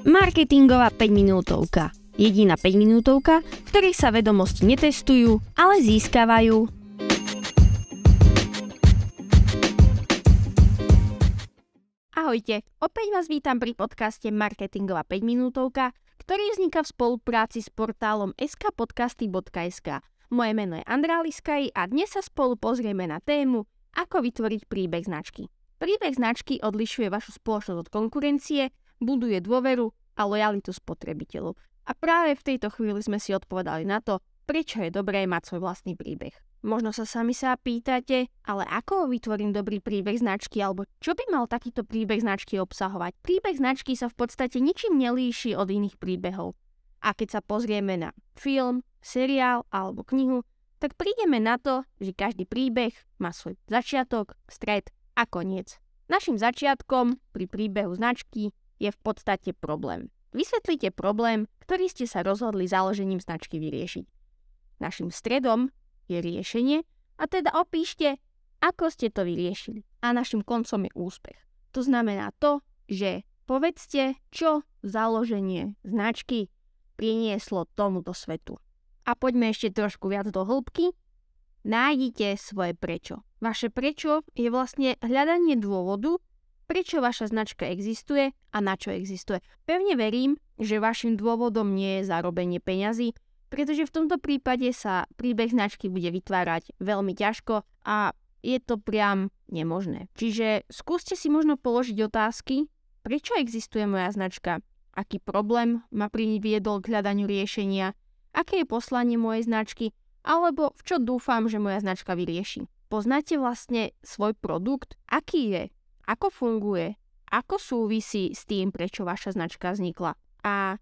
Marketingová 5 minútovka. Jediná 5 minútovka, v ktorej sa vedomosti netestujú, ale získavajú. Ahojte, opäť vás vítam pri podcaste Marketingová 5 minútovka, ktorý vzniká v spolupráci s portálom skpodcasty.sk. Moje meno je Andrá Liskaj a dnes sa spolu pozrieme na tému, ako vytvoriť príbeh značky. Príbeh značky odlišuje vašu spoločnosť od konkurencie, buduje dôveru a lojalitu spotrebiteľov. A práve v tejto chvíli sme si odpovedali na to, prečo je dobré mať svoj vlastný príbeh. Možno sa sami sa pýtate, ale ako vytvorím dobrý príbeh značky alebo čo by mal takýto príbeh značky obsahovať? Príbeh značky sa v podstate ničím nelíši od iných príbehov. A keď sa pozrieme na film, seriál alebo knihu, tak prídeme na to, že každý príbeh má svoj začiatok, stred a koniec. Našim začiatkom pri príbehu značky je v podstate problém. Vysvetlite problém, ktorý ste sa rozhodli založením značky vyriešiť. Našim stredom je riešenie a teda opíšte, ako ste to vyriešili. A našim koncom je úspech. To znamená to, že povedzte, čo založenie značky prinieslo tomuto svetu. A poďme ešte trošku viac do hĺbky. Nájdite svoje prečo. Vaše prečo je vlastne hľadanie dôvodu, prečo vaša značka existuje a na čo existuje. Pevne verím, že vašim dôvodom nie je zarobenie peňazí, pretože v tomto prípade sa príbeh značky bude vytvárať veľmi ťažko a je to priam nemožné. Čiže skúste si možno položiť otázky, prečo existuje moja značka, aký problém ma priviedol k hľadaniu riešenia, aké je poslanie mojej značky, alebo v čo dúfam, že moja značka vyrieši. Poznáte vlastne svoj produkt, aký je, ako funguje, ako súvisí s tým, prečo vaša značka vznikla a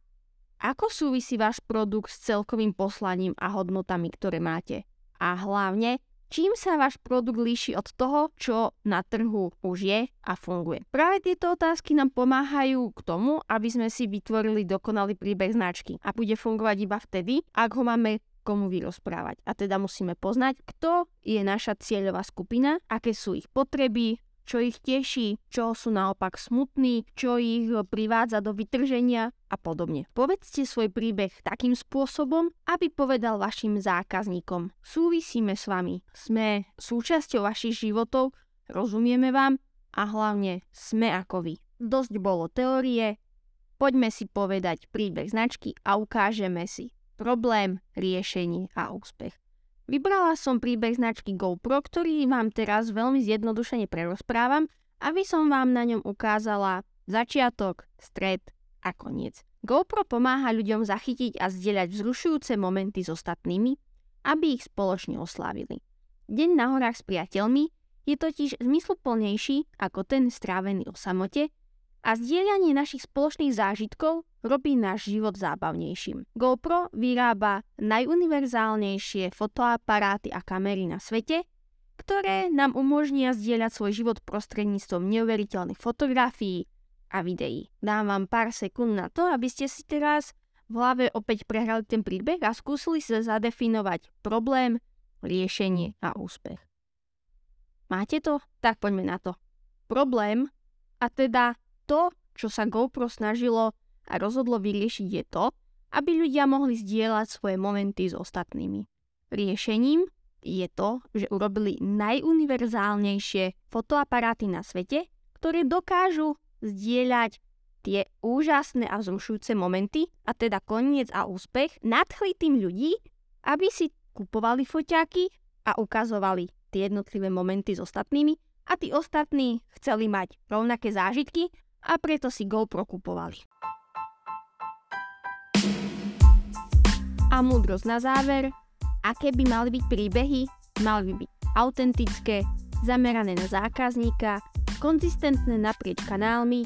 ako súvisí váš produkt s celkovým poslaním a hodnotami, ktoré máte. A hlavne, čím sa váš produkt líši od toho, čo na trhu už je a funguje. Práve tieto otázky nám pomáhajú k tomu, aby sme si vytvorili dokonalý príbeh značky a bude fungovať iba vtedy, ak ho máme komu vyrozprávať. A teda musíme poznať, kto je naša cieľová skupina, aké sú ich potreby, čo ich teší, čo sú naopak smutní, čo ich privádza do vytrženia a podobne. Povedzte svoj príbeh takým spôsobom, aby povedal vašim zákazníkom. Súvisíme s vami, sme súčasťou vašich životov, rozumieme vám a hlavne sme ako vy. Dosť bolo teórie, poďme si povedať príbeh značky a ukážeme si problém, riešenie a úspech. Vybrala som príbeh značky GoPro, ktorý vám teraz veľmi zjednodušene prerozprávam, aby som vám na ňom ukázala začiatok, stred a koniec. GoPro pomáha ľuďom zachytiť a zdieľať vzrušujúce momenty s ostatnými, aby ich spoločne oslávili. Deň na horách s priateľmi je totiž zmysluplnejší ako ten strávený o samote a zdieľanie našich spoločných zážitkov robí náš život zábavnejším. GoPro vyrába najuniverzálnejšie fotoaparáty a kamery na svete, ktoré nám umožnia zdieľať svoj život prostredníctvom neuveriteľných fotografií a videí. Dám vám pár sekúnd na to, aby ste si teraz v hlave opäť prehrali ten príbeh a skúsili sa zadefinovať problém, riešenie a úspech. Máte to? Tak poďme na to. Problém, a teda to, čo sa GoPro snažilo a rozhodlo vyriešiť je to, aby ľudia mohli zdieľať svoje momenty s ostatnými. Riešením je to, že urobili najuniverzálnejšie fotoaparáty na svete, ktoré dokážu zdieľať tie úžasné a vzrušujúce momenty, a teda koniec a úspech, nadchli tým ľudí, aby si kupovali foťáky a ukazovali tie jednotlivé momenty s ostatnými a tí ostatní chceli mať rovnaké zážitky a preto si GoPro kupovali. A múdrosť na záver, aké by mali byť príbehy? Mali by byť autentické, zamerané na zákazníka, konzistentné naprieč kanálmi,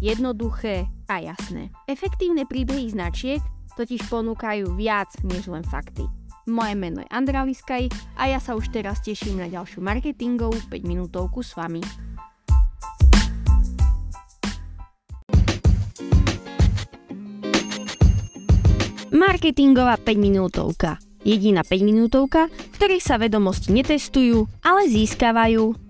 jednoduché a jasné. Efektívne príbehy značiek totiž ponúkajú viac než len fakty. Moje meno je Andra Liskaj a ja sa už teraz teším na ďalšiu marketingovú 5 minútovku s vami. Marketingová 5 minútovka. Jediná 5 minútovka, v ktorej sa vedomosti netestujú, ale získavajú.